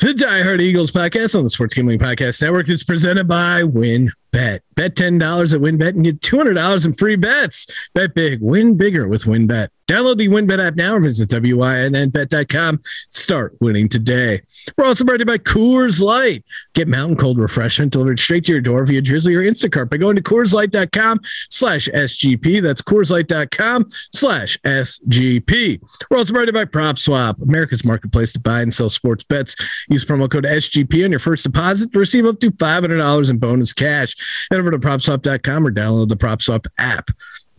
The Die Hard Eagles podcast on the Sports Gambling Podcast Network is presented by Win Bet. Bet $10 at WynnBET and get $200 in free bets. Bet big, win bigger with WynnBET. Download the WynnBET app now or visit WYNNBet.com. Start winning today. We're also brought to you by Coors Light. Get mountain cold refreshment delivered straight to your door via Drizzly or Instacart by going to CoorsLight.com slash SGP. That's CoorsLight.com slash SGP. We're also brought to you by PropSwap, America's marketplace to buy and sell sports bets. Use promo code SGP on your first deposit to receive up to $500 in bonus cash. Head over to PropSwap.com or download the PropSwap app.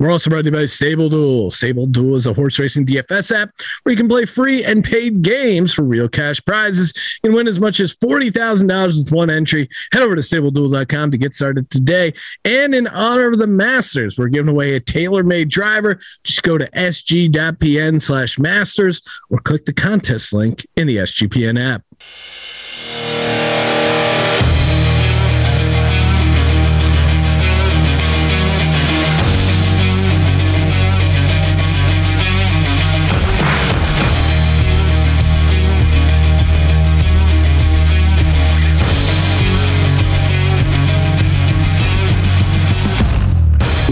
We're also brought to you by Stable Duel. Stable Duel is a horse racing DFS app where you can play free and paid games for real cash prizes. You can win as much as $40,000 with one entry. Head over to StableDuel.com to get started today. And in honor of the Masters, we're giving away a tailor-made driver. Just go to sg.pn slash masters or click the contest link in the SGPN app.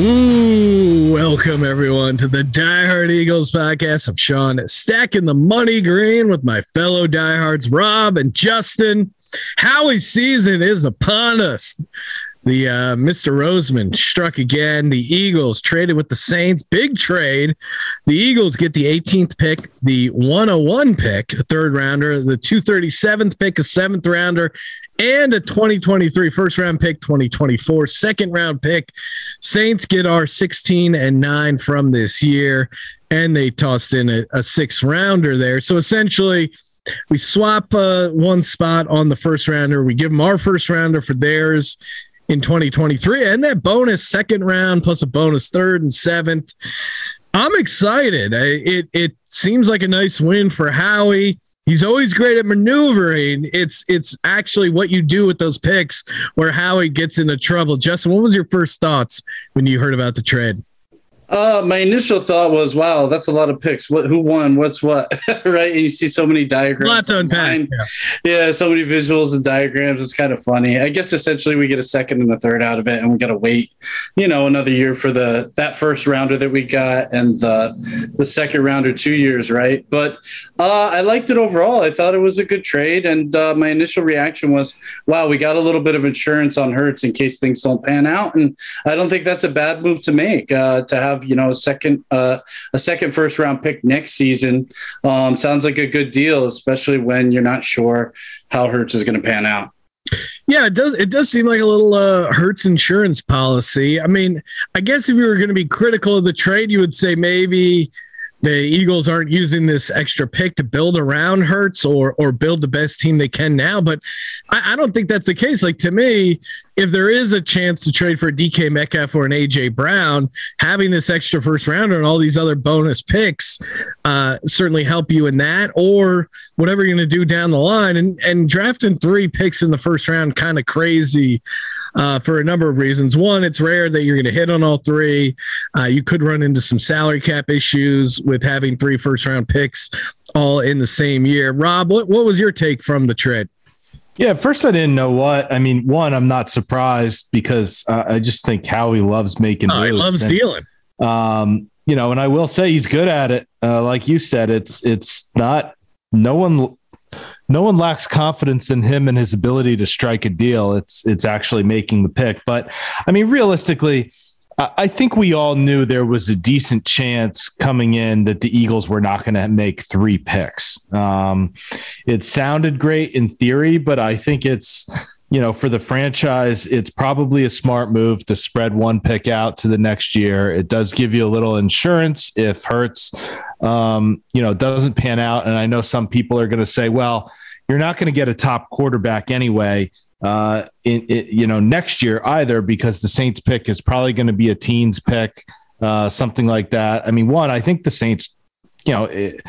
Ooh, welcome everyone to the Die Hard Eagles podcast. I'm Sean, stacking the money green with my fellow diehards, Rob and Justin. Howie season is upon us. The uh, Mr. Roseman struck again. The Eagles traded with the Saints. Big trade. The Eagles get the 18th pick, the 101 pick, a third rounder, the 237th pick, a seventh rounder, and a 2023 first round pick, 2024 second round pick. Saints get our 16 and 9 from this year, and they tossed in a, a six rounder there. So essentially, we swap uh, one spot on the first rounder. We give them our first rounder for theirs in 2023 and that bonus second round plus a bonus third and seventh. I'm excited. I, it it seems like a nice win for Howie. He's always great at maneuvering. It's it's actually what you do with those picks where Howie gets into trouble. Justin, what was your first thoughts when you heard about the trade? Uh, my initial thought was, wow, that's a lot of picks. What, who won? What's what? right? And you see so many diagrams. Lots to unpack. Yeah. yeah, so many visuals and diagrams. It's kind of funny. I guess essentially we get a second and a third out of it, and we got to wait, you know, another year for the that first rounder that we got and the the second rounder two years, right? But uh, I liked it overall. I thought it was a good trade, and uh, my initial reaction was, wow, we got a little bit of insurance on Hurts in case things don't pan out, and I don't think that's a bad move to make uh, to have have you know a second uh, a second first round pick next season um, sounds like a good deal, especially when you're not sure how Hurts is going to pan out. Yeah, it does. It does seem like a little uh, Hurts insurance policy. I mean, I guess if you were going to be critical of the trade, you would say maybe the Eagles aren't using this extra pick to build around Hurts or or build the best team they can now. But I, I, don't think that's the case. Like to me, if there is a chance to trade for a DK Metcalf or an AJ Brown, having this extra first rounder and all these other bonus picks uh, certainly help you in that, or whatever you're going to do down the line. And and drafting three picks in the first round kind of crazy uh, for a number of reasons. One, it's rare that you're going to hit on all three. Uh, you could run into some salary cap issues with having three first round picks all in the same year. Rob, what, what was your take from the trade? Yeah, first I didn't know what. I mean, one, I'm not surprised because uh, I just think Howie loves making. Oh, he loves and, dealing. Um, you know, and I will say he's good at it. Uh, like you said, it's it's not no one no one lacks confidence in him and his ability to strike a deal. It's it's actually making the pick. But I mean, realistically, I think we all knew there was a decent chance coming in that the Eagles were not going to make three picks. Um, it sounded great in theory, but I think it's, you know, for the franchise, it's probably a smart move to spread one pick out to the next year. It does give you a little insurance if Hurts, um, you know, doesn't pan out. And I know some people are going to say, well, you're not going to get a top quarterback anyway uh, in, in, you know next year either because the Saints pick is probably going to be a teens pick, uh, something like that. I mean, one, I think the Saints, you know, it,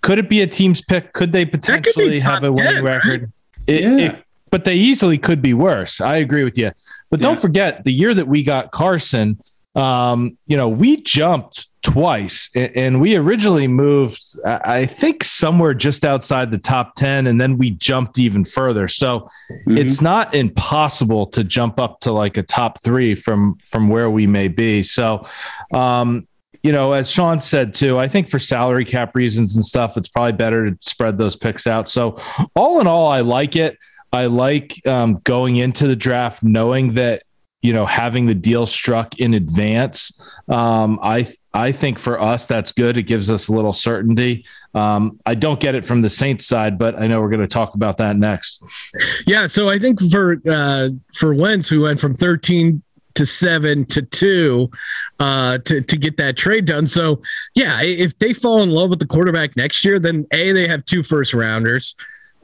could it be a team's pick? Could they potentially could have a winning 10, record? Right? It, yeah. It, but they easily could be worse. I agree with you. But don't forget the year that we got Carson, um, you know, we jumped twice, and we originally moved, I think, somewhere just outside the top 10, and then we jumped even further. So mm-hmm. it's not impossible to jump up to like a top three from from where we may be. So, um, you know, as Sean said too, I think for salary cap reasons and stuff, it's probably better to spread those picks out. So, all in all, I like it. I like um, going into the draft knowing that you know having the deal struck in advance. Um, I I think for us that's good. It gives us a little certainty. Um, I don't get it from the Saints side, but I know we're going to talk about that next. Yeah, so I think for uh, for Wentz, we went from thirteen to seven to two uh, to to get that trade done. So yeah, if they fall in love with the quarterback next year, then a they have two first rounders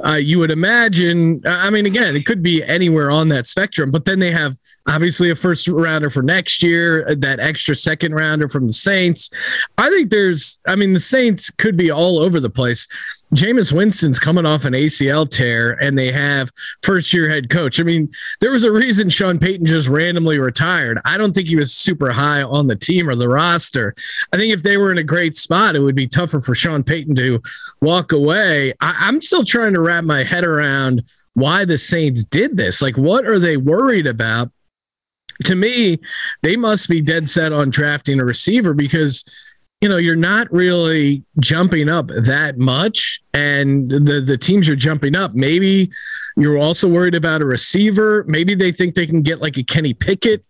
uh, you would imagine. I mean, again, it could be anywhere on that spectrum, but then they have obviously a first rounder for next year, uh, that extra second rounder from the Saints. I think there's, I mean, the Saints could be all over the place. Jameis Winston's coming off an ACL tear and they have first year head coach. I mean, there was a reason Sean Payton just randomly retired. I don't think he was super high on the team or the roster. I think if they were in a great spot, it would be tougher for Sean Payton to walk away. I, am still trying to wrap my head around why the Saints did this. Like, what are they worried about? To me, they must be dead set on drafting a receiver because you know, you're not really jumping up that much, and the the teams are jumping up. Maybe you're also worried about a receiver. Maybe they think they can get like a Kenny Pickett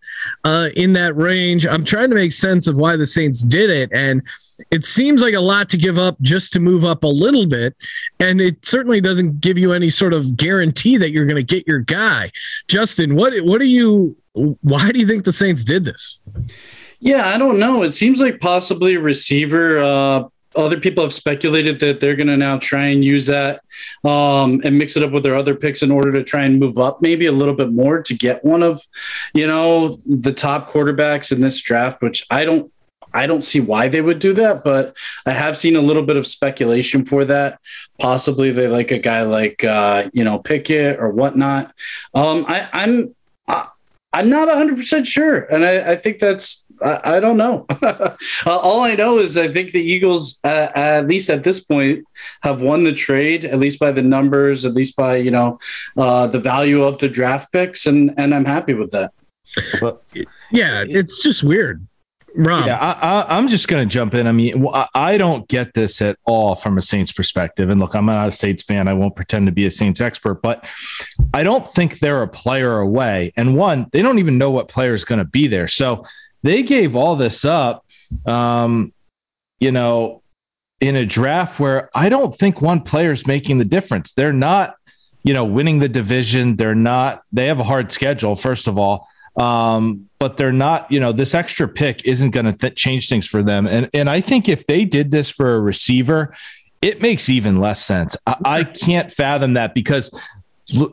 uh, in that range. I'm trying to make sense of why the Saints did it, and it seems like a lot to give up just to move up a little bit, and it certainly doesn't give you any sort of guarantee that you're going to get your guy. Justin, what what do you? Why do you think the Saints did this? Yeah, I don't know. It seems like possibly receiver. Uh, other people have speculated that they're going to now try and use that um, and mix it up with their other picks in order to try and move up maybe a little bit more to get one of, you know, the top quarterbacks in this draft. Which I don't, I don't see why they would do that, but I have seen a little bit of speculation for that. Possibly they like a guy like, uh, you know, Pickett or whatnot. Um, I, I'm. I, I'm not 100% sure. And I, I think that's I, I don't know. All I know is I think the Eagles, uh, at least at this point, have won the trade, at least by the numbers, at least by you know uh, the value of the draft picks, and and I'm happy with that. But, yeah, it's just weird. Rob. Yeah, I, am just going to jump in. I mean, I don't get this at all from a Saints perspective. And look, I'm not a Saints fan. I won't pretend to be a Saints expert, but I don't think they're a player away. And one, they don't even know what player is going to be there. So they gave all this up, um, you know, in a draft where I don't think one player is making the difference. They're not, you know, winning the division. They're not, they have a hard schedule, first of all. Um, but they're not, you know, this extra pick isn't going to th- change things for them. And, and I think if they did this for a receiver, it makes even less sense. I, I can't fathom that because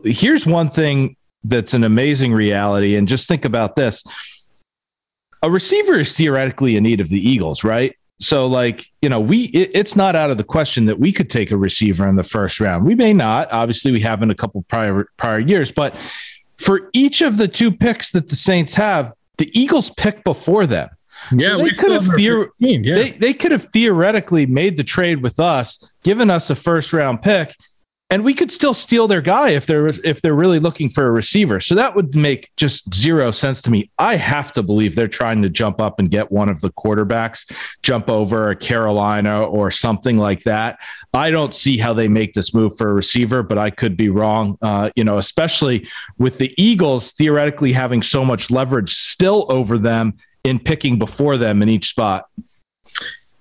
here's one thing that's an amazing reality. And just think about this a receiver is theoretically in need of the Eagles, right? So, like, you know, we it, it's not out of the question that we could take a receiver in the first round. We may not. Obviously, we have in a couple prior prior years, but for each of the two picks that the Saints have, the Eagles pick before them. Yeah, so they could have theor- yeah. they, they could have theoretically made the trade with us, given us a first round pick, and we could still steal their guy if they're if they're really looking for a receiver. So that would make just zero sense to me. I have to believe they're trying to jump up and get one of the quarterbacks, jump over a Carolina or something like that. I don't see how they make this move for a receiver, but I could be wrong. Uh, you know, especially with the Eagles theoretically having so much leverage still over them in picking before them in each spot.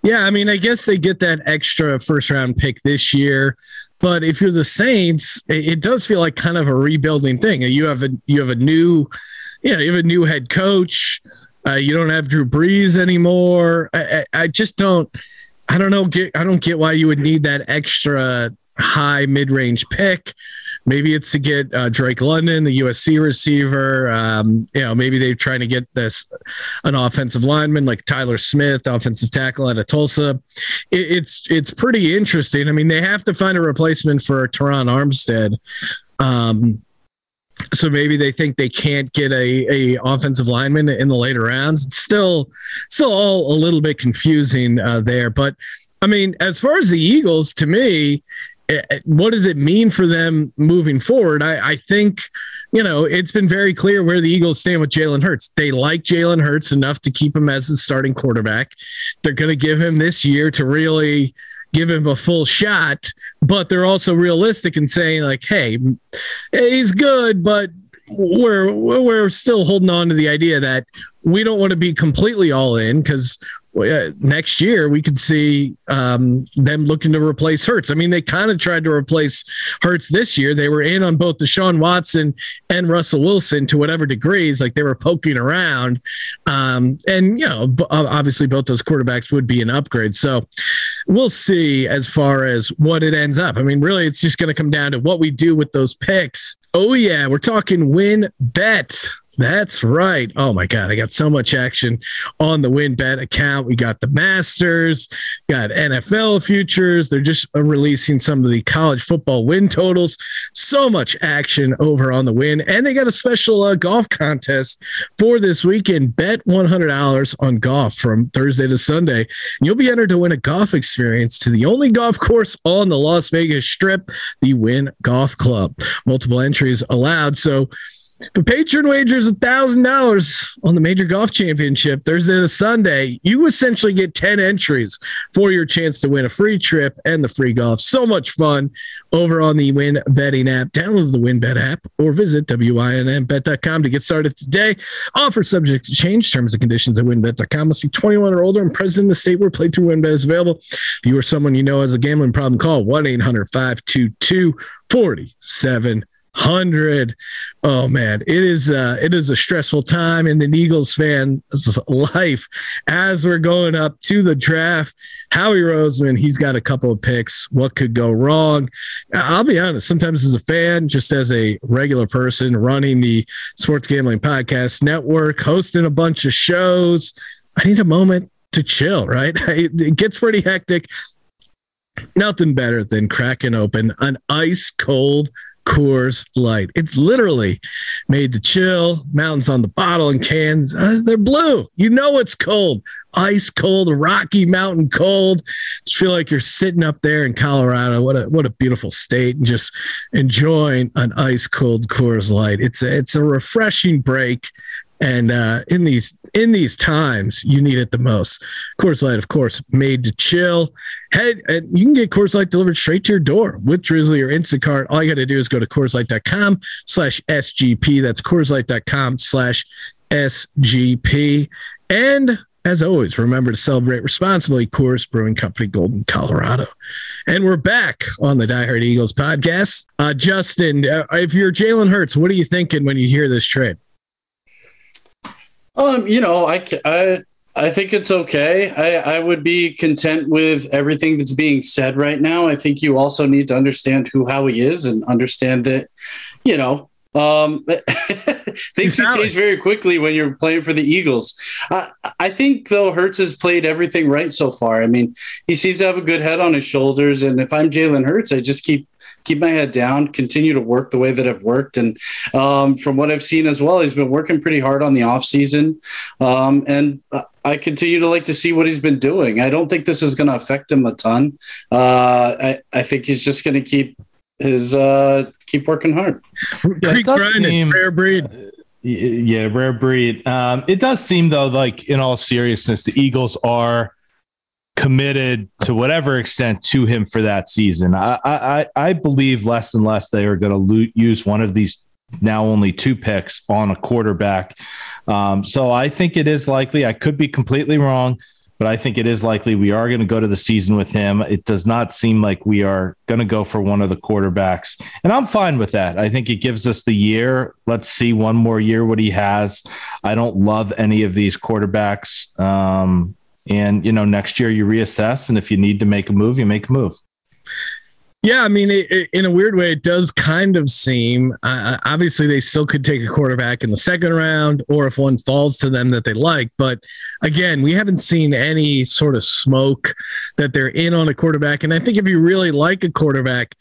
Yeah, I mean, I guess they get that extra first round pick this year. But if you're the Saints, it, it does feel like kind of a rebuilding thing. You have a you have a new, you know, you have a new head coach. Uh, you don't have Drew Brees anymore. I, I, I just don't. I don't know. Get I don't get why you would need that extra high mid range pick. Maybe it's to get uh, Drake London, the USC receiver. Um, you know, maybe they're trying to get this an offensive lineman like Tyler Smith, offensive tackle out of Tulsa. It, it's it's pretty interesting. I mean, they have to find a replacement for Terron Armstead. Um, so maybe they think they can't get a, a offensive lineman in the later rounds. It's still, still all a little bit confusing uh, there. But I mean, as far as the Eagles, to me, Uh, what does it mean for them moving forward? I, I think, you know, it's been very clear where the Eagles stand with Jalen Hurts. They like Jalen Hurts enough to keep him as the starting quarterback. They're going to give him this year to really give him a full shot, but they're also realistic in saying like, hey, he's good, but we're we're still holding on to the idea that we don't want to be completely all in because next year we could see um, them looking to replace Hurts. I mean, they kind of tried to replace Hurts this year. They were in on both Deshaun Watson and Russell Wilson to whatever degrees, like they were poking around. Um, and, you know, obviously both those quarterbacks would be an upgrade. So we'll see as far as what it ends up. I mean, really, it's just going to come down to what we do with those picks. Oh, yeah, we're talking win bet. That's right. Oh my God. I got so much action on the WynnBET account. We got the Masters, got NFL futures. They're just releasing some of the college football win totals. So much action over on the win. And they got a special uh, golf contest for this weekend. Bet $100 on golf from Thursday to Sunday. And you'll be entered to win a golf experience to the only golf course on the Las Vegas Strip, the Wynn Golf Club. Multiple entries allowed. So, the patron wagers $1,000 on the Major Golf Championship Thursday to Sunday. You essentially get 10 entries for your chance to win a free trip and the free golf. So much fun over on the Win Betting app. Download the WynnBET app or visit WynnBET.com to get started today. Offer subject to change. Terms and conditions at WynnBET.com. Must be 21 or older and present in the state where playthrough WynnBET is available. If you or someone you know has a gambling problem, call 1 800 522 47 hundred. Oh man, it is uh, it is a stressful time in an Eagles fan life as we're going up to the draft. Howie Roseman, he's got a couple of picks. What could go wrong? I'll be honest. Sometimes as a fan, just as a regular person running the Sports Gambling Podcast Network, hosting a bunch of shows, I need a moment to chill. Right? It gets pretty hectic. Nothing better than cracking open an ice cold Coors Light. It's literally made to chill. Mountains on the bottle and cans. Uh, they're blue. You know it's cold. Ice cold, Rocky Mountain cold. Just feel like you're sitting up there in Colorado. What a what a beautiful state, and just enjoying an ice cold Coors Light. It's a, it's a refreshing break and uh, in these in these times, you need it the most. Coors Light, of course, made to chill. Head, you can get Coors Light delivered straight to your door with Drizzly or Instacart. All you got to do is go to CoorsLight.com slash SGP. That's CoorsLight.com slash SGP. And as always, remember to celebrate responsibly. Coors Brewing Company, Golden, Colorado. And we're back on the Die Hard Eagles podcast. Uh, Justin, uh, if you're Jalen Hurts, what are you thinking when you hear this trade? Um, you know, I, I, I think it's okay. I, I would be content with everything that's being said right now. I think you also need to understand who Howie is and understand that, you know, um, things can change very quickly when you're playing for the Eagles. I, I think though Hurts has played everything right so far. I mean, he seems to have a good head on his shoulders, and if I'm Jalen Hurts, I just keep keep my head down, continue to work the way that I've worked. And um, from what I've seen as well, he's been working pretty hard on the off season. Um, and I continue to like to see what he's been doing. I don't think this is going to affect him a ton. Uh, I, I think he's just going to keep his uh, keep working hard. Yeah, Creek seem, rare breed. Uh, yeah, rare breed. Um, it does seem though, like in all seriousness, the Eagles are committed to whatever extent to him for that season. I I, I believe less and less they are going to lo- use one of these now only two picks on a quarterback. Um, so I think it is likely. I could be completely wrong, but I think it is likely we are going to go to the season with him. It does not seem like we are going to go for one of the quarterbacks, and I'm fine with that. I think it gives us the year. Let's see one more year what he has. I don't love any of these quarterbacks. Um, and you know next year you reassess and if you need to make a move you make a move. Yeah i mean it, it, in a weird way it does kind of seem uh, obviously they still could take a quarterback in the second round or if one falls to them that they like. But again we haven't seen any sort of smoke that they're in on a quarterback. And i think if you really like a quarterback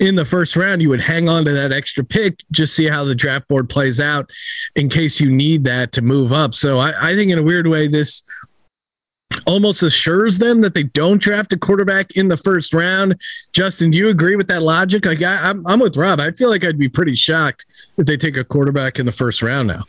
in the first round, you would hang on to that extra pick, just see how the draft board plays out in case you need that to move up. So I, I think in a weird way, this almost assures them that they don't draft a quarterback in the first round. Justin, do you agree with that logic? Like I, I'm, I'm with Rob. I feel like I'd be pretty shocked if they take a quarterback in the first round now.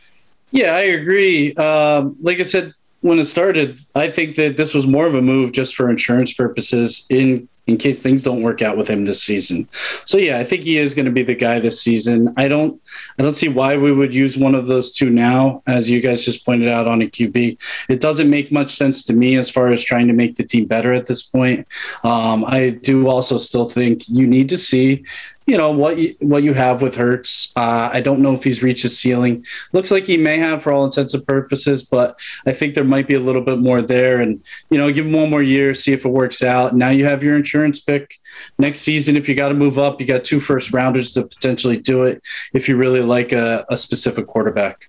Yeah, I agree. Um, like I said when it started, I think that this was more of a move just for insurance purposes in in case things don't work out with him this season. So yeah, I think he is going to be the guy this season. I don't I don't see why we would use one of those two now as you guys just pointed out on a QB. It doesn't make much sense to me as far as trying to make the team better at this point. Um, I do also still think you need to see you know what you, what you have with Hurts. Uh, I don't know if he's reached his ceiling. Looks like he may have for all intents and purposes, but I think there might be a little bit more there. And you know, give him one more year, see if it works out. Now you have your insurance pick next season. If you got to move up, you got two first rounders to potentially do it. If you really like a, a specific quarterback.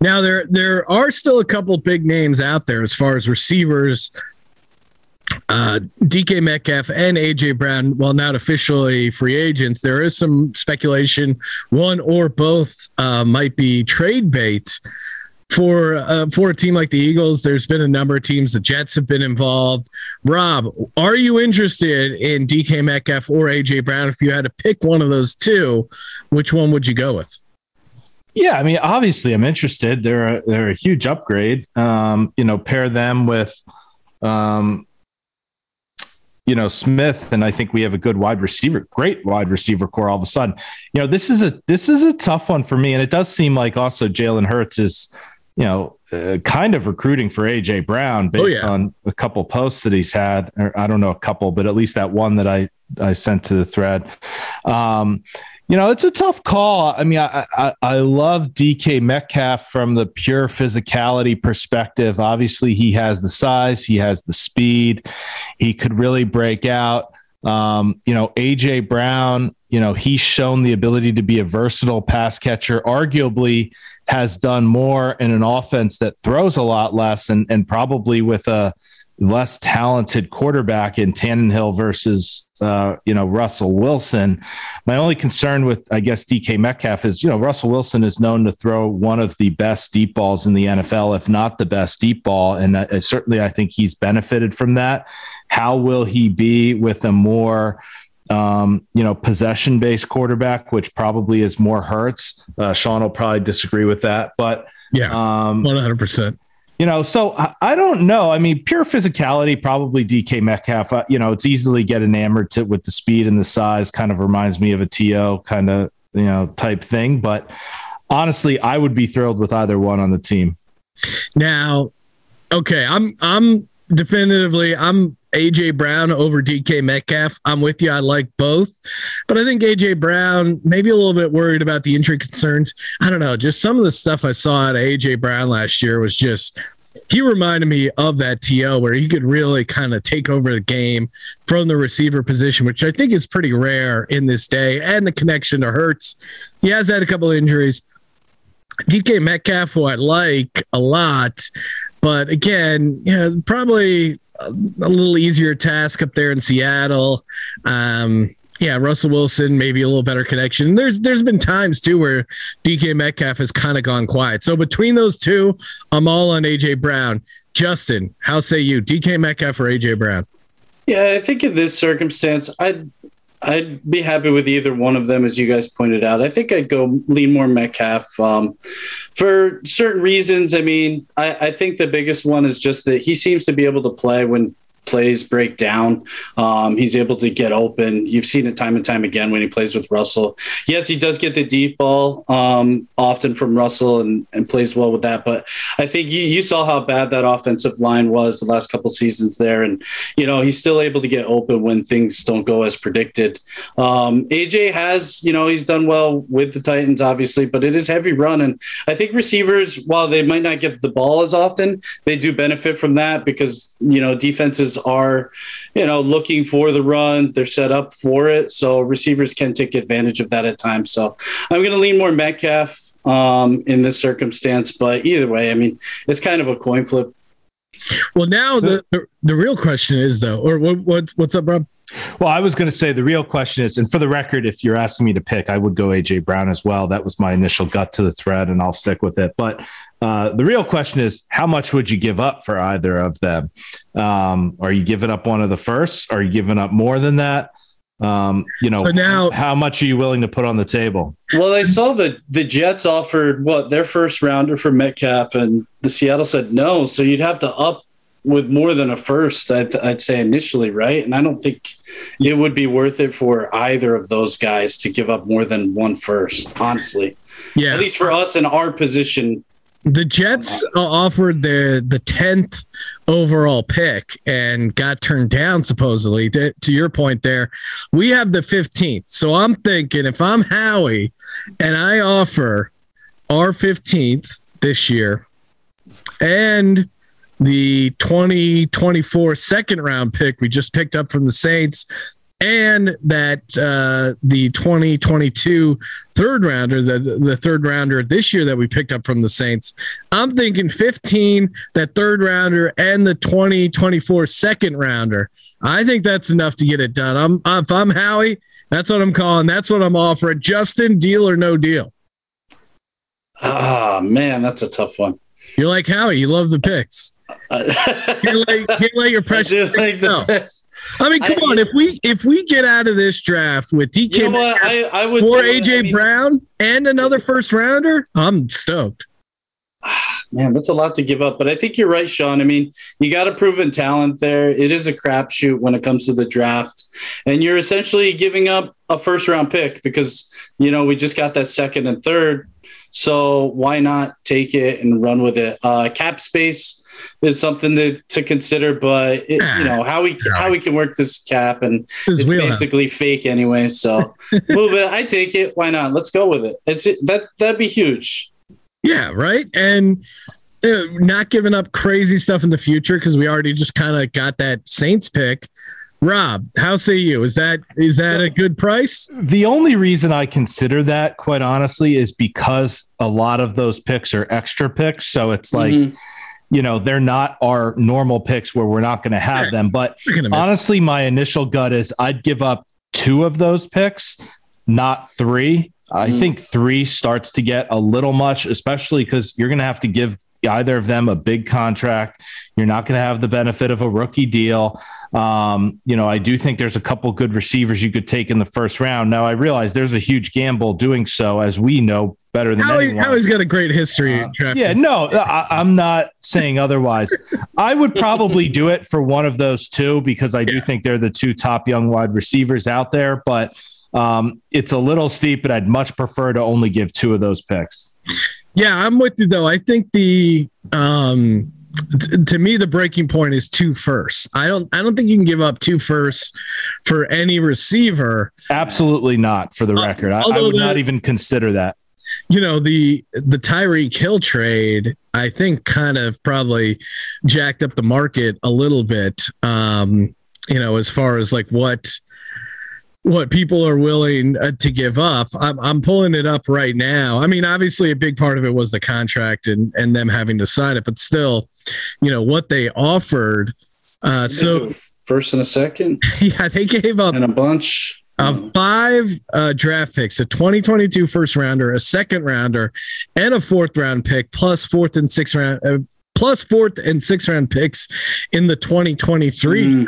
Now there there are still a couple big names out there as far as receivers uh, DK Metcalf and AJ Brown, while not officially free agents, there is some speculation one or both uh, might be trade bait for uh, for a team like the Eagles. There's been a number of teams. The Jets have been involved. Rob, are you interested in DK Metcalf or AJ Brown? If you had to pick one of those two, which one would you go with? Yeah, I mean, obviously, I'm interested. They're a, they're a huge upgrade. Um, you know, pair them with um, you know Smith, and I think we have a good wide receiver, great wide receiver core. All of a sudden, you know this is a this is a tough one for me, and it does seem like also Jalen Hurts is, you know, uh, kind of recruiting for AJ Brown based oh, yeah. on a couple posts that he's had, or I don't know a couple, but at least that one that I I sent to the thread. Um, you know, it's a tough call. I mean, I, I, I love DK Metcalf from the pure physicality perspective. Obviously, he has the size, he has the speed, he could really break out. Um, you know, AJ Brown, you know, he's shown the ability to be a versatile pass catcher, arguably has done more in an offense that throws a lot less and, and probably with a less talented quarterback in Tannehill versus uh, you know Russell Wilson. My only concern with I guess DK Metcalf is you know Russell Wilson is known to throw one of the best deep balls in the NFL, if not the best deep ball, and uh, certainly I think he's benefited from that. How will he be with a more um, you know, possession based quarterback, which probably is more Hurts. Uh, Sean will probably disagree with that, but yeah, um, 100% you know, so I, don't know. I mean, pure physicality, probably DK Metcalf. Uh, you know, it's easily get enamored to, with the speed and the size. Kind of reminds me of a To kind of you know type thing. But honestly, I would be thrilled with either one on the team. Now, okay, I'm I'm definitively I'm AJ Brown over DK Metcalf. I'm with you. I like both, but I think AJ Brown maybe a little bit worried about the injury concerns. I don't know. Just some of the stuff I saw out of AJ Brown last year was just he reminded me of that TO where he could really kind of take over the game from the receiver position, which I think is pretty rare in this day. And the connection to Hurts. He has had a couple of injuries. DK Metcalf, who I like a lot, but again, yeah, probably a, little easier task up there in Seattle. Um, yeah, Russell Wilson, maybe a little better connection. There's there's been times too where DK Metcalf has kind of gone quiet. So between those two, I'm all on AJ Brown. Justin, how say you, DK Metcalf or AJ Brown? Yeah, I think in this circumstance, I'd I'd be happy with either one of them, as you guys pointed out. I think I'd go lean more Metcalf um, for certain reasons. I mean, I, I, think the biggest one is just that he seems to be able to play when plays break down. Um, he's able to get open. You've seen it time and time again when he plays with Russell. Yes, he does get the deep ball um, often from Russell and, and plays well with that. But I think you, you saw how bad that offensive line was the last couple seasons there. And, you know, he's still able to get open when things don't go as predicted. Um, AJ has, you know, he's done well with the Titans, obviously, but it is heavy run. And I think receivers, while they might not get the ball as often, they do benefit from that because, you know, defenses are, you know, looking for the run. They're set up for it. So receivers can take advantage of that at times. So I'm going to lean more Metcalf um, in this circumstance. But either way, I mean, it's kind of a coin flip. Well, now the, the, the real question is though, or what, what what's up, Rob? Well, I was going to say the real question is, and for the record, if you're asking me to pick, I would go AJ Brown as well. That was my initial gut to the thread, and I'll stick with it. But uh, the real question is, how much would you give up for either of them? Um, are you giving up one of the firsts? Are you giving up more than that? Um, you know, So now- how much are you willing to put on the table? Well, I saw that the Jets offered what their first rounder for Metcalf, and the Seattle said no. So you'd have to up with more than a first, I'd, I'd say initially, right? And I don't think it would be worth it for either of those guys to give up more than one first, honestly. Yeah. At least for us in our position. The Jets offered the the tenth overall pick and got turned down. Supposedly, to, to your point, there, we have the fifteenth. So I'm thinking, if I'm Howie, and I offer our fifteenth this year, and the 2024 second round pick we just picked up from the Saints, and that uh, the 2022 third rounder, the the third rounder this year that we picked up from the Saints. I'm thinking 15, that third rounder, and the 2024 second rounder. I think that's enough to get it done. I'm if I'm Howie, that's what I'm calling. That's what I'm offering. Justin, deal or no deal. Ah, man, that's a tough one. You're like Howie. You love the picks. I You're like, you let your pressure. like the No. I mean, come I- on. If we if we get out of this draft with DK You know? Metcalf I, I would or. AJ I mean, Brown and another first rounder, I'm stoked. Man, that's a lot to give up. But I think you're right, Sean. I mean, you got a proven talent there. It is a crapshoot when it comes to the draft. And you're essentially giving up a first round pick because, you know, we just got that second and third. So why not take it and run with it? Uh, cap space is something to, to consider, but it, you know how we how we can work this cap and This it's wheelhouse. basically fake anyway. So move it. I take it. Why not? Let's go with it. It's that that'd be huge. Yeah, right. And uh, not giving up crazy stuff in the future because we already just kind of got that Saints pick. Rob, how say you? Is that is that a good price? The only reason I consider that, quite honestly, is because a lot of those picks are extra picks. So it's like, Mhm. You know, they're not our normal picks where we're not going to have Sure. them. But You're gonna miss honestly, my initial gut is I'd give up two of those picks, not three. I Mm. think three starts to get a little much, especially because you're going to have to give either of them a big contract. You're not going to have the benefit of a rookie deal. Um, you know, I do think there's a couple good receivers you could take in the first round. Now, I realize there's a huge gamble doing so, as we know better than Howie, anyone. Howie's got a great history. Uh. Yeah, no, I, I'm not saying otherwise. I would probably do it for one of those two because I do Yeah. think they're the two top young wide receivers out there. But um, it's a little steep, but I'd much prefer to only give two of those picks. Yeah, I'm with you though. I think the um t- to me the breaking point is two firsts. I don't I don't think you can give up two firsts for any receiver. Absolutely not, for the Uh, record. I, I would the- not even consider that. You know, the the Tyreek Hill trade, I think kind of probably jacked up the market a little bit. Um, you know, as far as like what what people are willing uh, to give up. I'm, I'm pulling it up right now. I mean, obviously, a big part of it was the contract and and them having to sign it, but still, you know what they offered. Uh, so first and a second yeah, they gave up and a bunch. uh, five uh, draft picks, a 2022 first rounder, a second rounder, and a fourth round pick, plus fourth and sixth round, uh, plus fourth and sixth round picks in the 2023 Mm.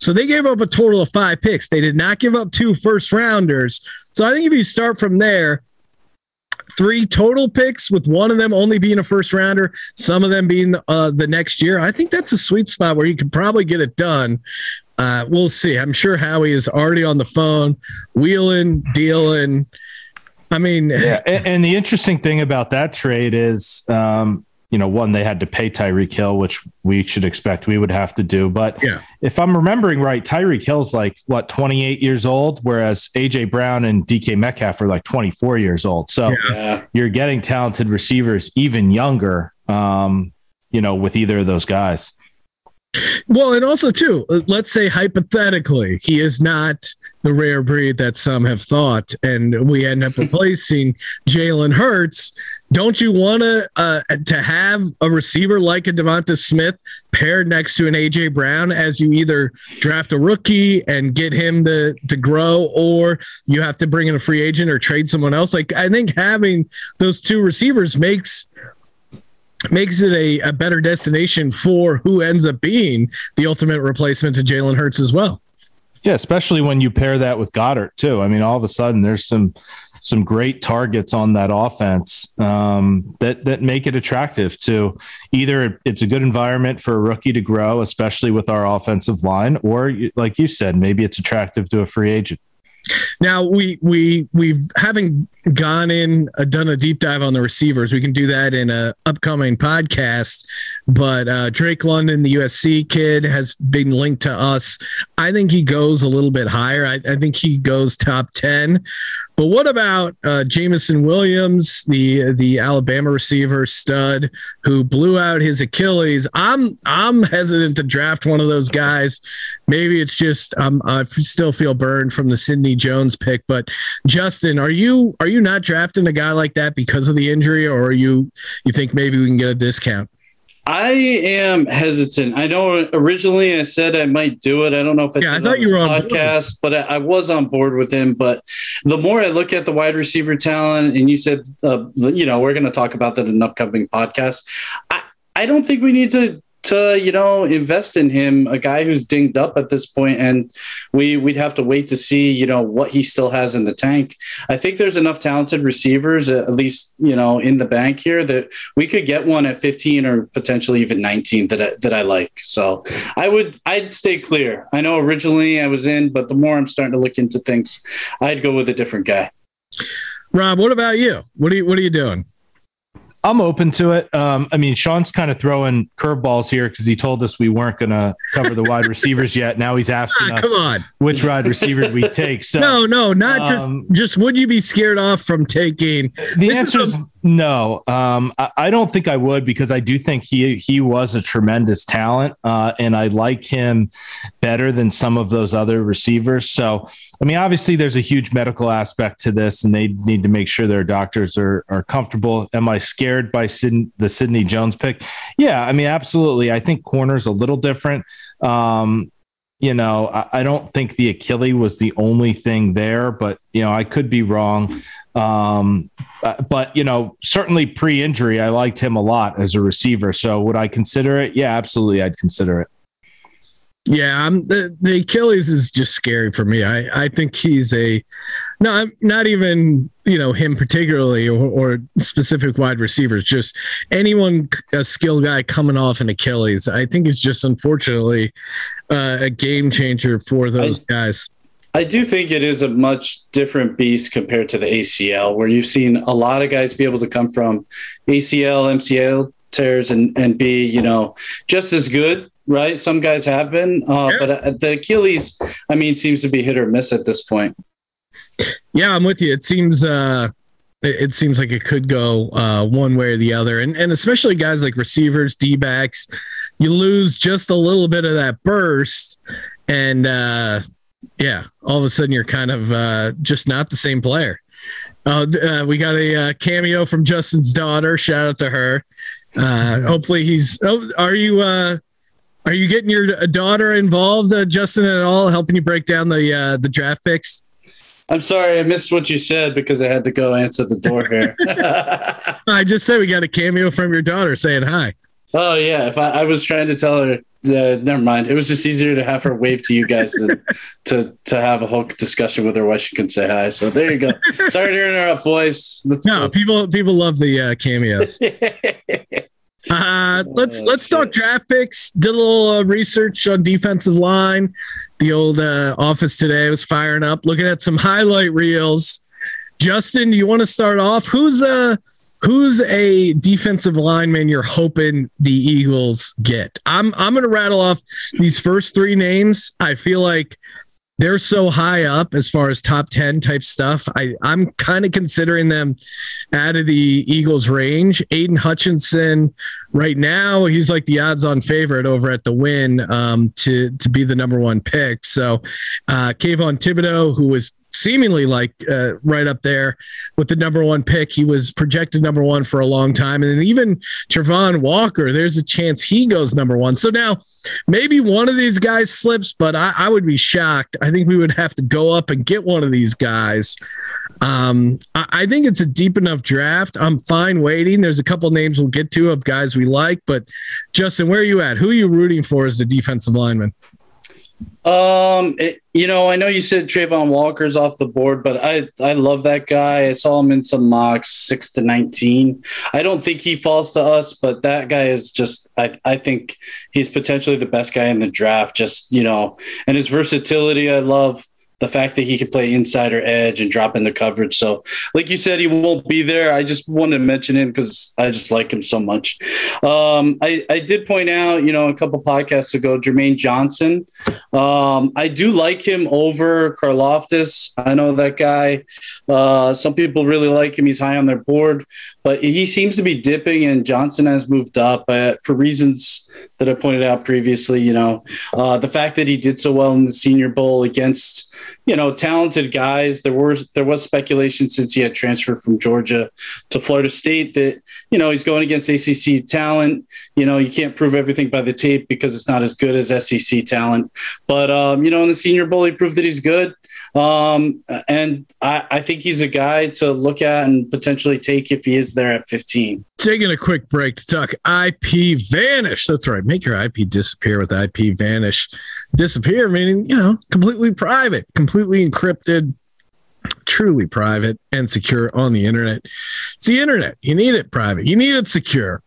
so they gave up a total of five picks. They did not give up two first rounders. So I think if you start from there, three total picks with one of them only being a first rounder, some of them being uh, the next year, I think that's a sweet spot where you can probably get it done. Uh, we'll see. I'm sure Howie is already on the phone, wheeling, dealing. I mean, Yeah, and, and the interesting thing about that trade is, um, you know, one they had to pay Tyreek Hill, which we should expect we would have to do. But Yeah. if I'm remembering right, Tyreek Hill's like what 28 years old, whereas AJ Brown and DK Metcalf are like 24 years old. So Yeah. You're getting talented receivers even younger. Um, you know, with either of those guys. Well, and also too, let's say hypothetically, he is not the rare breed that some have thought, and we end up replacing Jalen Hurts. Don't you want to uh, to have a receiver like a Devonta Smith paired next to an AJ Brown as you either draft a rookie and get him to to grow, or you have to bring in a free agent or trade someone else? Like I think having those two receivers makes makes it a, a better destination for who ends up being the ultimate replacement to Jalen Hurts as well. Yeah, especially when you pair that with Goedert too. I mean, all of a sudden there's some some great targets on that offense um, that that make it attractive to either it's a good environment for a rookie to grow, especially with our offensive line, or like you said, maybe it's attractive to a free agent. Now we we we've having gone in uh, done a deep dive on the receivers. We can do that in a upcoming podcast. But uh, Drake London, the USC kid, has been linked to us. I think he goes a little bit higher. I, I think he goes top ten. But what about uh, Jameson Williams, the the Alabama receiver stud who blew out his Achilles? I'm I'm hesitant to draft one of those guys. Maybe it's just um, I still feel burned from the Sidney Jones pick. But Justin, are you are you not drafting a guy like that because of the injury, or you you think maybe we can get a discount? I am hesitant. I know originally I said I might do it. I don't know if I yeah, I thought you were on podcast, but I, I, was on board with him. But the more I look at the wide receiver talent, and you said, uh, you know, we're going to talk about that in an upcoming podcast. I, I don't think we need to to you know invest in him a guy who's dinged up at this point and we we'd have to wait to see you know what he still has in the tank. I think there's enough talented receivers at least you know in the bank here that we could get one at 15 or potentially even 19 that I, that I like. So i would i'd stay clear. I know originally i was in but the more i'm starting to look into things i'd go with a different guy. Rob what about you? What are you what are you doing I'm open to it. Um, I mean, Sean's kind of throwing curveballs here because he told us we weren't going to cover the wide receivers yet. Now he's asking ah, us on. which wide receiver we take. So no, no, not um, just just would you be scared off from taking? The answer is, no, um, I, I, don't think I would because I do think he he was a tremendous talent, uh, and I like him better than some of those other receivers. So, I mean, obviously, there's a huge medical aspect to this, and they need to make sure their doctors are are comfortable. Am I scared by Sid, the Sidney Jones pick? Yeah, I mean, absolutely. I think corner's a little different. Um, you know, I, I, don't think the Achilles was the only thing there, but you know, I could be wrong. Um, uh, but you know, certainly pre-injury, I liked him a lot as a receiver. So would I consider it? Yeah, absolutely, I'd consider it. Yeah, I'm the, the Achilles is just scary for me. I, I think he's a no, not even you know him particularly or, or specific wide receivers, just anyone a skill guy coming off an Achilles. I think it's just unfortunately uh, a game changer for those I, guys. I do think it is a much different beast compared to the ACL, where you've seen a lot of guys be able to come from ACL, MCL tears and and be you know just as good right? Some guys have been, uh, yeah. but uh, the Achilles, I mean, seems to be hit or miss at this point. Yeah, I'm with you. It seems uh, it, seems like it could go uh, one way or the other, and and especially guys like receivers, D backs, you lose just a little bit of that burst, and uh, yeah, all of a sudden you're kind of uh, just not the same player. Uh, uh, we got a uh, cameo from Justin's daughter. Shout out to her. Uh, hopefully he's. Oh, are you? Uh, are you getting your daughter involved, uh, Justin, at all, helping you break down the uh, the draft picks? I'm sorry, I missed what you said because I had to go answer the door here. I just said we got a cameo from your daughter saying hi. Oh yeah, if I, I was trying to tell her, uh, never mind. It was just easier to have her wave to you guys than to to have a whole discussion with her why she couldn't say hi. So there you go. Sorry to interrupt, boys. Let's no, go. people people love the uh, cameos. Uh, let's oh, let's shit. talk draft picks. Did a little uh, research on defensive line. The old uh, office today was firing up, looking at some highlight reels. Justin, do you want to start off? Who's a who's a defensive lineman you're hoping the Eagles get? I'm I'm going to rattle off these first three names. I feel like they're so high up as far as top 10 type stuff. I, I'm kind of considering them out of the Eagles range. Aidan Hutchinson, right now, he's like the odds on favorite over at the win um, to, to be the number one pick. So, uh, Kayvon Thibodeaux, who was seemingly like uh, right up there with the number one pick. He was projected number one for a long time. And even Travon Walker, there's a chance he goes number one. So now maybe one of these guys slips, but I, I would be shocked. I think we would have to go up and get one of these guys. Um, I, think it's a deep enough draft. I'm fine waiting. There's a couple names we'll get to of guys we like, but Justin, where are you at? Who are you rooting for as the defensive lineman? Um, it, you know, I know you said Travon Walker's off the board, but I I love that guy. I saw him in some mocks, six to nineteen. I don't think he falls to us, but that guy is just. I I think he's potentially the best guy in the draft. Just you know, and his versatility, I love the fact that he could play insider edge and drop into coverage. So, like you said, he won't be there. I just wanted to mention him because I just like him so much. Um, I, I did point out, you know, a couple podcasts ago, Jermaine Johnson. Um, I do like him over Karlaftis. I know that guy. Uh, some people really like him. He's high on their board, but he seems to be dipping, and Johnson has moved up uh, for reasons that I pointed out previously. You know, uh, the fact that he did so well in the Senior Bowl against you know talented guys. There was there was speculation since he had transferred from Georgia to Florida State that you know he's going against ACC talent. You know, you can't prove everything by the tape because it's not as good as SEC talent. But um, you know, in the Senior Bowl, he proved that he's good. Um, and I, I think he's a guy to look at and potentially take if he is there at 15. Taking a quick break to talk IP Vanish. That's right. Make your IP disappear with IPVanish. Disappear, meaning, you know, completely private, completely encrypted, truly private and secure on the internet. It's the internet. You need it private, you need it secure.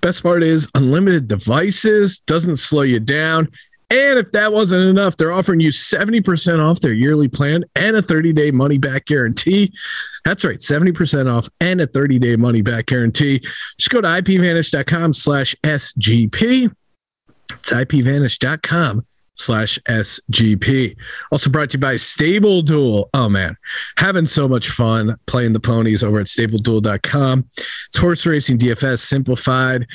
Best part is unlimited devices, doesn't slow you down. And if that wasn't enough, they're offering you 70% off their yearly plan and a 30 day money back guarantee. That's right, 70% off and a 30 day money back guarantee. Just go to ipvanish.com slash SGP. It's ipvanish.com slash SGP. Also brought to you by Stable Duel. Oh man, having so much fun playing the ponies over at stableduel.com. It's horse racing DFS simplified.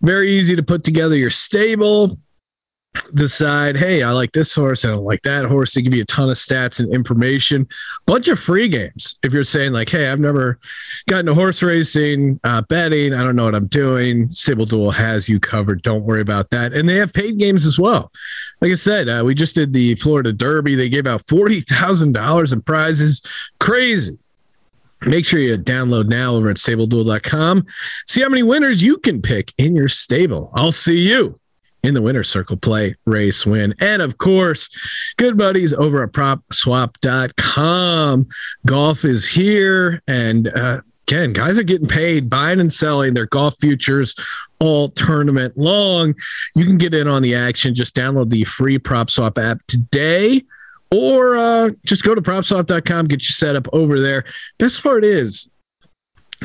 Very easy to put together your stable decide, hey, I like this horse, I don't like that horse. They give you a ton of stats and information, bunch of free games. If you're saying like, hey, I've never gotten to horse racing, uh, betting, I don't know what I'm doing. Stable Duel has you covered. Don't worry about that. And they have paid games as well. Like I said, uh, we just did the Florida Derby. They gave out forty thousand dollars in prizes. Crazy. Make sure you download now over at stableduel.com. See how many winners you can pick in your stable. I'll see you in the winner's circle play, race, win. And of course, good buddies over at propswap.com. Golf is here. And uh, again, guys are getting paid buying and selling their golf futures all tournament long. You can get in on the action. Just download the free PropSwap app today or uh, just go to propswap.com, get you set up over there. Best part is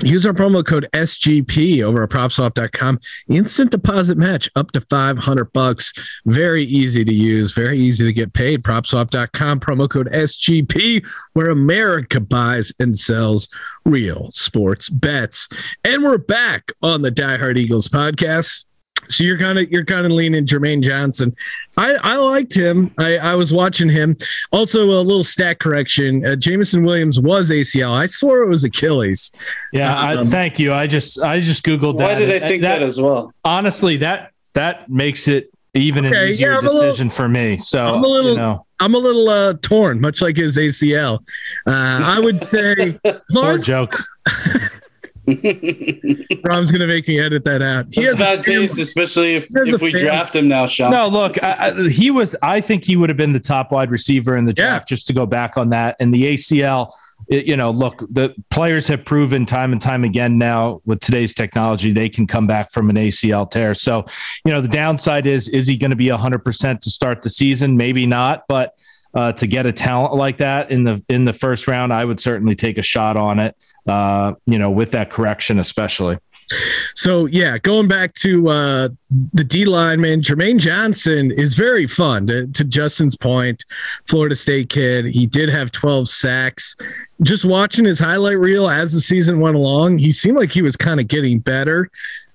Use our promo code SGP over at propswap.com. Instant deposit match up to 500 bucks. Very easy to use, very easy to get paid. Propswap.com, promo code SGP, where America buys and sells real sports bets. And we're back on the Die Hard Eagles podcast. So you're kind of you're kind of leaning Jermaine Johnson. I I liked him. I I was watching him. Also a little stat correction. Uh, Jameson Williams was ACL. I swore it was Achilles. Yeah, um, I, thank you. I just I just googled why that. Why did I think that, that, as well? Honestly, that that makes it even okay, an easier yeah, decision little, for me. So I'm a little you know. I'm a little uh, torn, much like his ACL. Uh, I would say Poor joke. Rob's gonna make me edit that out. He has bad taste, especially if, if we draft him now, Sean. No, look, I, I, he was. I think he would have been the top wide receiver in the draft. Yeah. Just to go back on that, and the ACL. It, you know, look, the players have proven time and time again now with today's technology they can come back from an ACL tear. So, you know, the downside is is he going to be hundred percent to start the season? Maybe not, but uh, to get a talent like that in the in the first round, I would certainly take a shot on it. Uh, you know, with that correction, especially. So yeah, going back to uh, the D line, man, Jermaine Johnson is very fun. To, to, Justin's point, Florida State kid, he did have 12 sacks. Just watching his highlight reel as the season went along, he seemed like he was kind of getting better.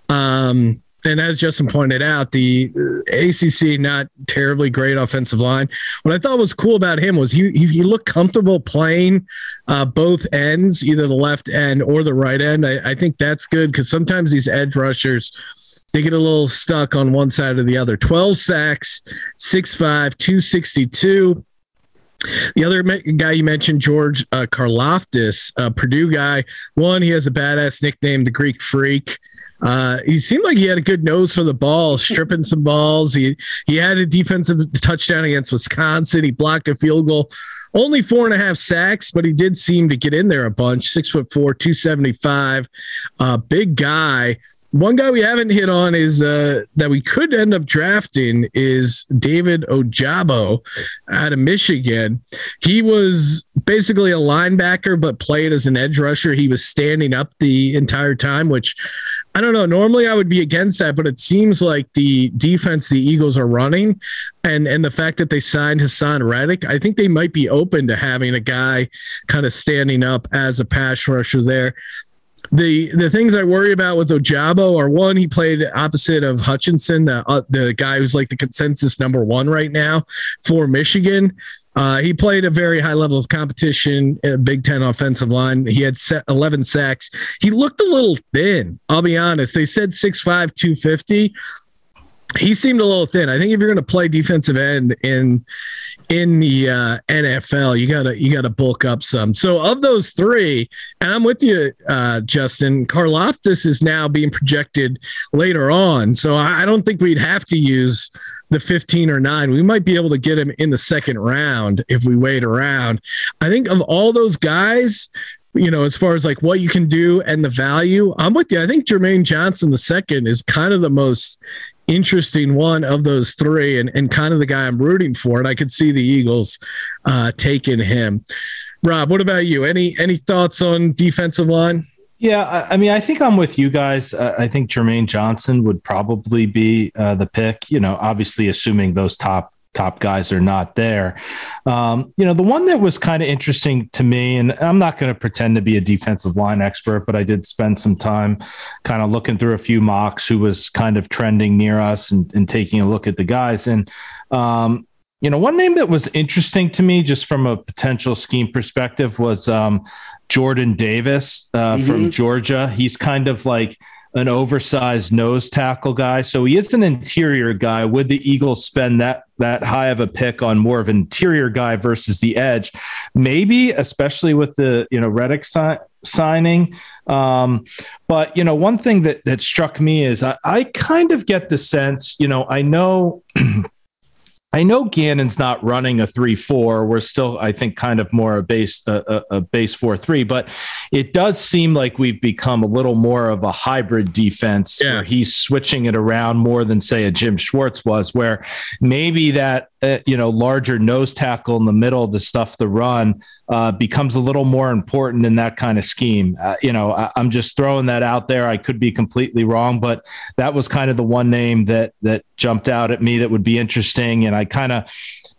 Um, and as Justin pointed out, the ACC not terribly great offensive line. What I thought was cool about him was he he, looked comfortable playing uh, both ends, either the left end or the right end. I, I think that's good because sometimes these edge rushers they get a little stuck on one side or the other. Twelve sacks, 6'5", 262. The other guy you mentioned, George uh, Karlaftis, a Purdue guy. One, he has a badass nickname, the Greek Freak. Uh, he seemed like he had a good nose for the ball, stripping some balls. He he had a defensive touchdown against Wisconsin. He blocked a field goal. Only four and a half sacks, but he did seem to get in there a bunch. Six foot four, 275. Uh, big guy. One guy we haven't hit on is uh, that we could end up drafting is David Ojabo out of Michigan. He was basically a linebacker, but played as an edge rusher. He was standing up the entire time, which I don't know. Normally, I would be against that, but it seems like the defense the Eagles are running, and and the fact that they signed Haason Reddick, I think they might be open to having a guy kind of standing up as a pass rusher there the the things I worry about with Ojabo are one, he played opposite of Hutchinson, the uh, the guy who's like the consensus number one right now for Michigan. Uh, he played a very high level of competition, Big Ten offensive line. He had 11 sacks. He looked a little thin. I'll be honest. They said 6'5", 250 he seemed a little thin. I think if you're going to play defensive end in in the uh, NFL, you gotta you gotta bulk up some. So of those three, and I'm with you, uh, Justin. Karlaftis is now being projected later on, so I don't think we'd have to use the 15 or 9 we might be able to get him in the second round if we wait around i think of all those guys you know, as far as like what you can do and the value, I'm with you. I think Jermaine Johnson the second is kind of the most interesting one of those three and, and kind of the guy I'm rooting for. And I could see the Eagles uh, taking him. Rob, what about you? Any any thoughts on defensive line? Yeah, I, I mean, I think I'm with you guys. Uh, I think Jermaine Johnson would probably be uh, the pick. You know, obviously assuming those top top guys are not there. Um, you know, the one that was kind of interesting to me, and I'm not going to pretend to be a defensive line expert, but I did spend some time kind of looking through a few mocks who was kind of trending near us and, and taking a look at the guys. And, um, you know, one name that was interesting to me, just from a potential scheme perspective, was um, Jordan Davis uh, mm-hmm. from Georgia. He's kind of like an oversized nose tackle guy. So he is an interior guy. Would the Eagles spend that that high of a pick on more of an interior guy versus the edge? Maybe, especially with the you know Reddick si- signing. Um, but you know, one thing that that struck me is I, I kind of get the sense, you know, I know I know Gannon's not running a three four. We're still, I think, kind of more a base a, a base four three. But it does seem like we've become a little more of a hybrid defense yeah. where he's switching it around more than say a Jim Schwartz was, where maybe that uh, you know larger nose tackle in the middle to stuff the run uh, becomes a little more important in that kind of scheme. Uh, you know, I, am just throwing that out there. I could be completely wrong, but that was kind of the one name that that jumped out at me that would be interesting. And I kind of,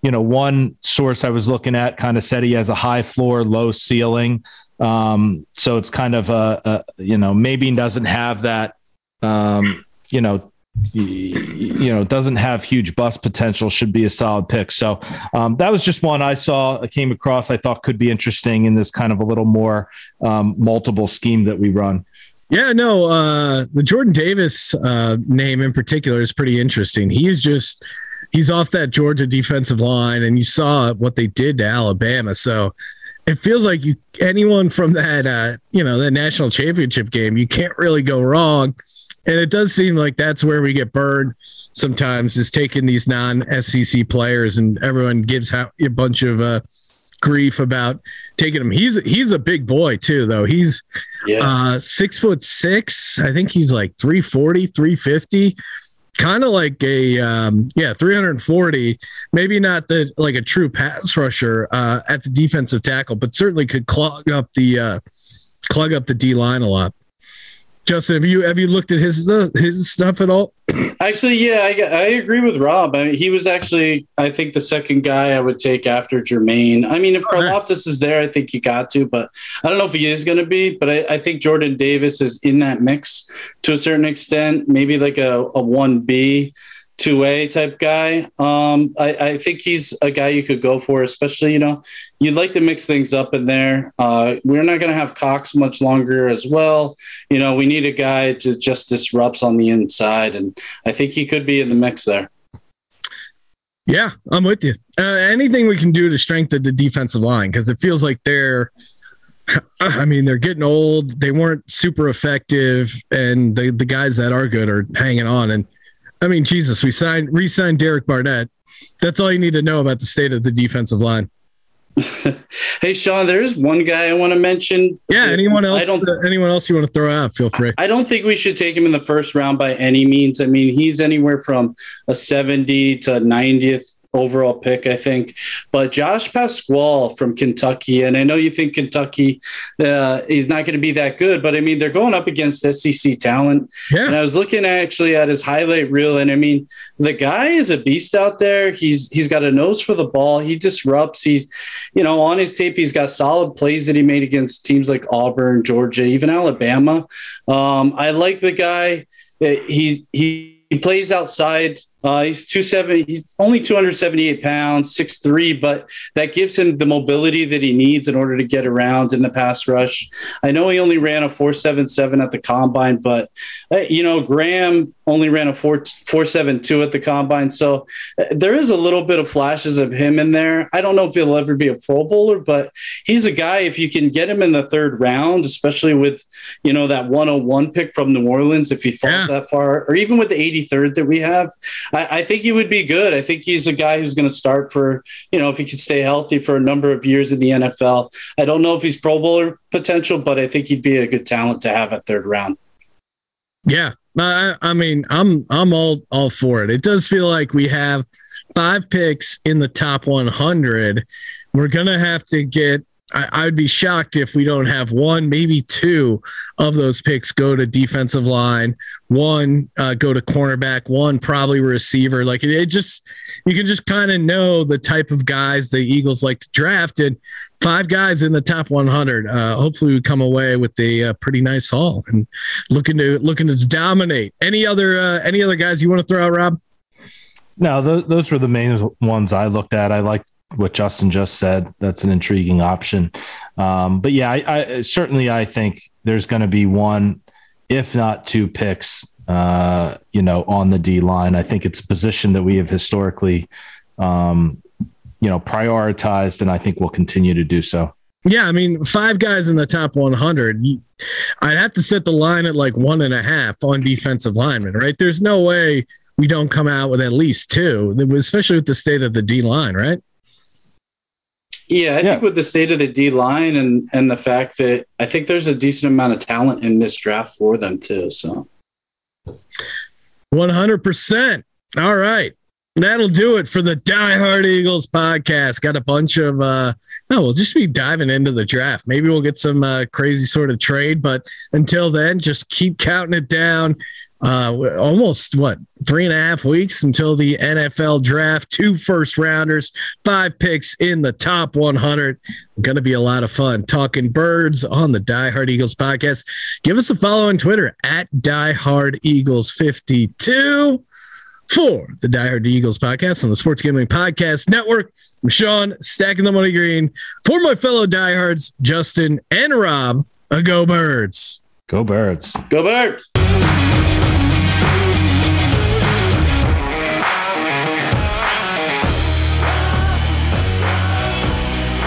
you know, one source I was looking at kind of said he has a high floor, low ceiling. Um, so it's kind of a, a you know maybe doesn't have that um, you know you know doesn't have huge bust potential should be a solid pick. So um, that was just one i saw came across i thought could be interesting in this kind of a little more um, multiple scheme that we run. Yeah no uh, the jordan davis uh, name in particular is pretty interesting. He's just he's off that georgia defensive line and you saw what they did to alabama. So it feels like you anyone from that uh, you know that national championship game you can't really go wrong and it does seem like that's where we get burned sometimes is taking these non SEC players and everyone gives a bunch of uh, grief about taking him. He's he's a big boy too, though. He's yeah. uh, six foot six. I think he's like 340, 350. Kind of like a um, yeah, 340. Maybe not the like a true pass rusher uh, at the defensive tackle, but certainly could clog up the uh, clog up the D line a lot. Justin, have you have you looked at his uh, his stuff at all? Actually, yeah, I, I agree with Rob. I mean, he was actually, I think, the second guy I would take after Jermaine. I mean, if Karlaftis is there, I think you got to, but I don't know if he is going to be. But I, I, think Jordan Davis is in that mix to a certain extent, maybe like a, a 1B two A type guy. Um, I, I, think he's a guy you could go for, especially you know you'd like to mix things up in there. Uh, we're not going to have Cox much longer as well. You know, we need a guy to just disrupts on the inside, and I think he could be in the mix there. Yeah, I'm with you. Uh, anything we can do to strengthen the defensive line because it feels like they're. I mean, they're getting old. They weren't super effective, and the the guys that are good are hanging on. And I mean, Jesus, we signed re-signed Derek Barnett. That's all you need to know about the state of the defensive line. hey Sean, there is one guy I want to mention. Yeah, anyone else? I don't, anyone else you want to throw out? Feel free. I don't think we should take him in the first round by any means. I mean, he's anywhere from a 70 to 90th overall pick, I think. But Josh Paschal from Kentucky, and I know you think Kentucky uh, is not going to be that good, but I mean they're going up against SEC talent. Yeah. And I was looking actually at his highlight reel, and I mean the guy is a beast out there. He's he's got a nose for the ball. He disrupts. He's you know on his tape he's got solid plays that he made against teams like Auburn, Georgia, even Alabama. Um, I like the guy. He he he plays outside uh, he's 270. He's only 278 pounds, 6'3, but that gives him the mobility that he needs in order to get around in the pass rush. I know he only ran a 477 at the combine, but, uh, you know, Graham only ran a 4, 472 at the combine. So uh, there is a little bit of flashes of him in there. I don't know if he'll ever be a Pro Bowler, but he's a guy, if you can get him in the third round, especially with, you know, that 101 pick from New Orleans, if he falls yeah. that far, or even with the 83rd that we have, I, I, think he would be good. I think he's a guy who's going to start for, you know, if he can stay healthy for a number of years in the NFL. I don't know if he's Pro Bowler potential, but I think he'd be a good talent to have at third round. Yeah, I, I mean, I'm I'm all all for it. It does feel like we have five picks in the top 100. We're gonna have to get I, would be shocked if we don't have one, maybe two of those picks go to defensive line, one uh, go to cornerback, one probably receiver. Like it, it just, you can just kind of know the type of guys the Eagles like to draft. And five guys in the top 100. Uh, hopefully, we come away with a uh, pretty nice haul and looking to looking to dominate. Any other uh, any other guys you want to throw out, Rob? No, those, those were the main ones I looked at. I like what Justin just said. That's an intriguing option. Um, but yeah, I, I, certainly I think there's going to be one, if not two picks, uh, you know, on the D line. I think it's a position that we have historically, um, you know, prioritized, and I think we'll continue to do so. Yeah, I mean, five guys in the top 100. I'd have to set the line at like one and a half on defensive linemen, right? There's no way we don't come out with at least two, especially with the state of the D line, right? Yeah, I yeah. think with the state of the D line and and the fact that I think there's a decent amount of talent in this draft for them too. So, one hundred percent. All right, that'll do it for the Die Hard Eagles podcast. Got a bunch of. uh no, we'll just be diving into the draft. Maybe we'll get some uh, crazy sort of trade, but until then, just keep counting it down uh, almost what three and a half weeks until the NFL draft. Two first rounders, five picks in the top 100. Going to be a lot of fun talking birds on the Die Hard Eagles podcast. Give us a follow on Twitter at Die Hard Eagles 52 for the Die Hard Eagles podcast on the Sports Gambling Podcast Network. I'm Sean, stacking the money green for my fellow diehards, Justin and Rob. A go birds. Go birds. Go birds.